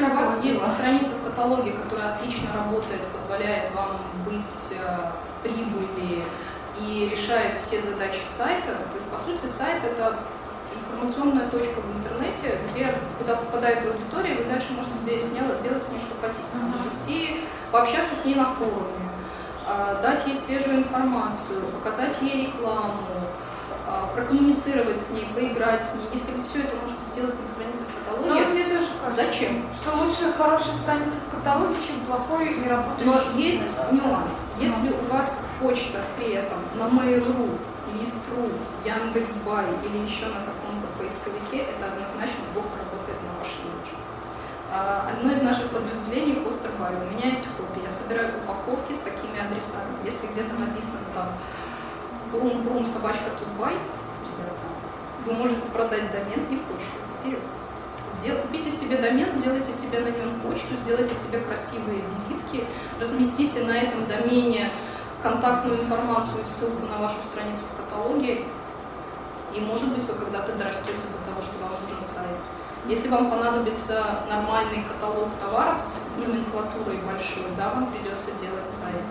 Если у вас есть страница в каталоге, которая отлично работает, позволяет вам быть э, в прибыли и решает все задачи сайта, то есть, по сути, сайт это информационная точка в интернете, где, куда попадает аудитория, вы дальше можете здесь делать, делать с ней что хотите. Вести, пообщаться с ней на форуме, а, дать ей свежую информацию, показать ей рекламу, а, прокоммуницировать с ней, поиграть с ней. Если вы все это можете сделать на странице в каталоге, Кажется, зачем? Что лучше хорошая страница в каталоге, чем плохой не работающий. Но есть нюанс. Если у вас почта при этом на Mail.ru, Лист.ру, Яндекс.Бай или еще на каком-то поисковике, это однозначно плохо работает на ваш имидж. А, одно из наших подразделений Постербай. У меня есть хобби. Я собираю упаковки с такими адресами. Если где-то написано там брум-брум собачка тутбай, вы можете продать домен и почту. Вперед. Купите себе домен, сделайте себе на нем почту, сделайте себе красивые визитки, разместите на этом домене контактную информацию, ссылку на вашу страницу в каталоге, и, может быть, вы когда-то дорастете до того, что вам нужен сайт. Если вам понадобится нормальный каталог товаров с номенклатурой большой, да, вам придется делать сайт.